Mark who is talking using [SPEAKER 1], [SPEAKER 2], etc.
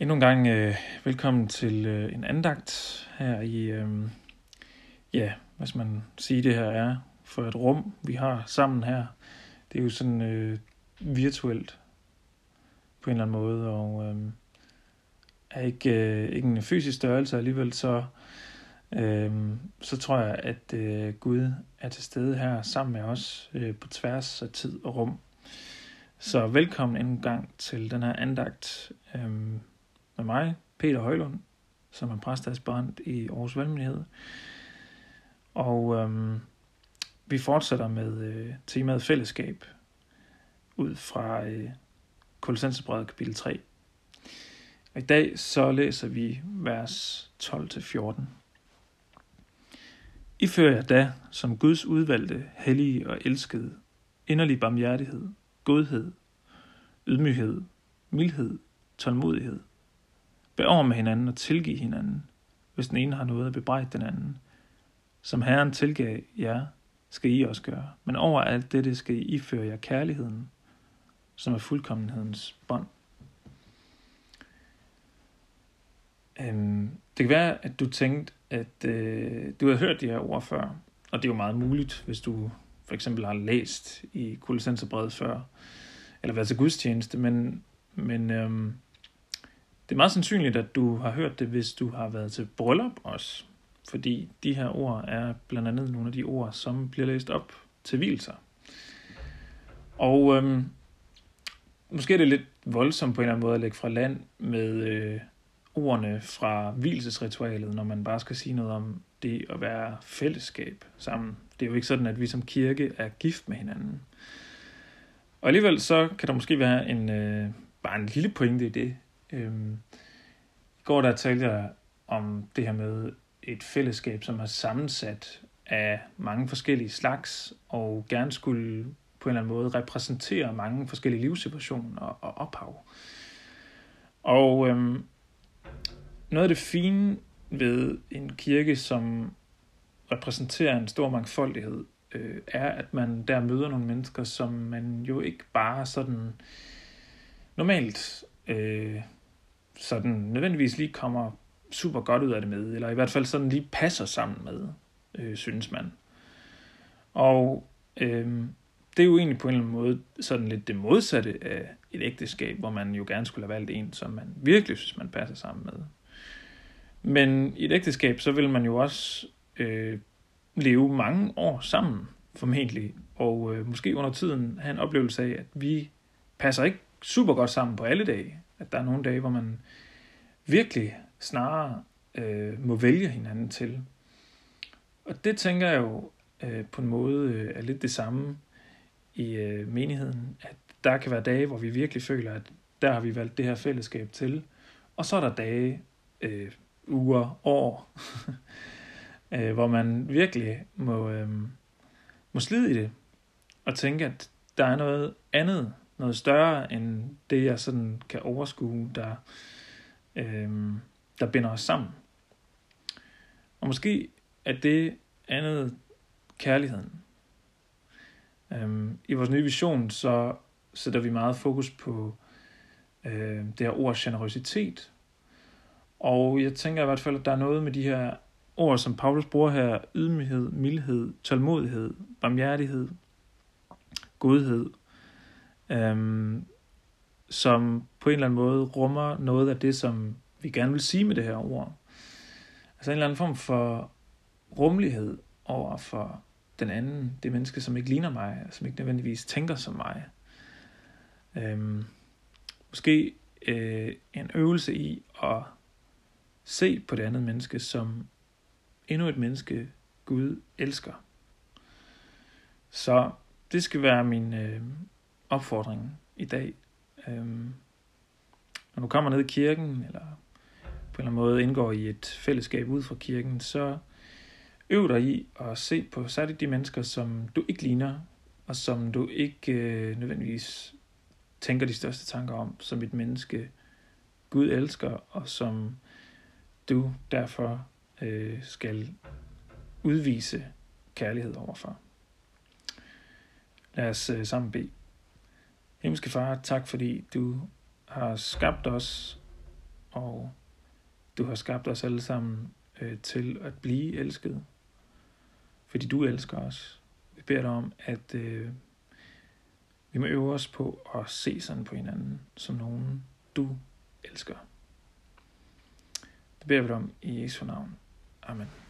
[SPEAKER 1] Endnu en gang øh, velkommen til øh, en andagt her i, øh, ja, hvad skal man sige, det her er for et rum, vi har sammen her. Det er jo sådan øh, virtuelt på en eller anden måde, og øh, er ikke, øh, ikke en fysisk størrelse alligevel, så, øh, så tror jeg, at øh, Gud er til stede her sammen med os øh, på tværs af tid og rum. Så velkommen endnu en gang til den her andagt. Øh, med mig, Peter Højlund, som er præstadsbrand i Aarhus Valgmyndighed. Og øhm, vi fortsætter med øh, temaet fællesskab ud fra øh, Kolossensebrevet kapitel 3. Og i dag så læser vi vers 12-14. I fører jeg da, som Guds udvalgte, hellige og elskede, inderlig barmhjertighed, godhed, ydmyghed, mildhed, tålmodighed, Vær over med hinanden og tilgive hinanden, hvis den ene har noget at bebrejde den anden. Som Herren tilgav jer, skal I også gøre. Men over alt dette skal I iføre jer kærligheden, som er fuldkommenhedens bånd. Øhm, det kan være, at du tænkte, at øh, du har hørt de her ord før, og det er jo meget muligt, hvis du for eksempel har læst i Kolossenserbrevet før, eller været til gudstjeneste, men, men øhm, det er meget sandsynligt, at du har hørt det, hvis du har været til bryllup også. Fordi de her ord er blandt andet nogle af de ord, som bliver læst op til hvilser. Og øhm, måske er det lidt voldsomt på en eller anden måde at lægge fra land med øh, ordene fra hvilesesritualet, når man bare skal sige noget om det at være fællesskab sammen. Det er jo ikke sådan, at vi som kirke er gift med hinanden. Og alligevel så kan der måske være en, øh, bare en lille pointe i det, Øhm, I går der talte jeg om det her med et fællesskab, som er sammensat af mange forskellige slags, og gerne skulle på en eller anden måde repræsentere mange forskellige livssituationer og ophav. Og øhm, noget af det fine ved en kirke, som repræsenterer en stor mangfoldighed, øh, er, at man der møder nogle mennesker, som man jo ikke bare sådan normalt øh, sådan nødvendigvis lige kommer super godt ud af det med, eller i hvert fald sådan lige passer sammen med, øh, synes man. Og øh, det er jo egentlig på en eller anden måde sådan lidt det modsatte af et ægteskab, hvor man jo gerne skulle have valgt en, som man virkelig synes, man passer sammen med. Men i et ægteskab, så vil man jo også øh, leve mange år sammen, formentlig, og øh, måske under tiden have en oplevelse af, at vi passer ikke super godt sammen på alle dage. At der er nogle dage, hvor man virkelig snarere øh, må vælge hinanden til. Og det tænker jeg jo øh, på en måde øh, er lidt det samme i øh, menigheden, at der kan være dage, hvor vi virkelig føler, at der har vi valgt det her fællesskab til. Og så er der dage, øh, uger, år, øh, hvor man virkelig må, øh, må slide i det, og tænke, at der er noget andet, noget større end det, jeg sådan kan overskue, der, øh, der binder os sammen. Og måske er det andet kærligheden. Øh, I vores nye vision, så sætter vi meget fokus på øh, det her ord generøsitet. Og jeg tænker i hvert fald, at der er noget med de her ord, som Paulus bruger her, ydmyghed, mildhed, tålmodighed, barmhjertighed, godhed, øhm, som på en eller anden måde rummer noget af det, som vi gerne vil sige med det her ord. Altså en eller anden form for rummelighed over for den anden, det menneske, som ikke ligner mig, som ikke nødvendigvis tænker som mig. Øhm, måske øh, en øvelse i at se på det andet menneske som endnu et menneske, Gud elsker. Så det skal være min øh, opfordringen i dag. Øhm, når du kommer ned i kirken, eller på en eller anden måde indgår i et fællesskab ud fra kirken, så øv dig i at se på særligt de mennesker, som du ikke ligner, og som du ikke øh, nødvendigvis tænker de største tanker om, som et menneske Gud elsker, og som du derfor øh, skal udvise kærlighed overfor. Lad os øh, sammen bede. Himmelske Far, tak fordi du har skabt os og du har skabt os alle sammen øh, til at blive elsket, fordi du elsker os. Vi beder dig om, at øh, vi må øve os på at se sådan på hinanden, som nogen du elsker. Det beder vi dig om i Jesu navn. Amen.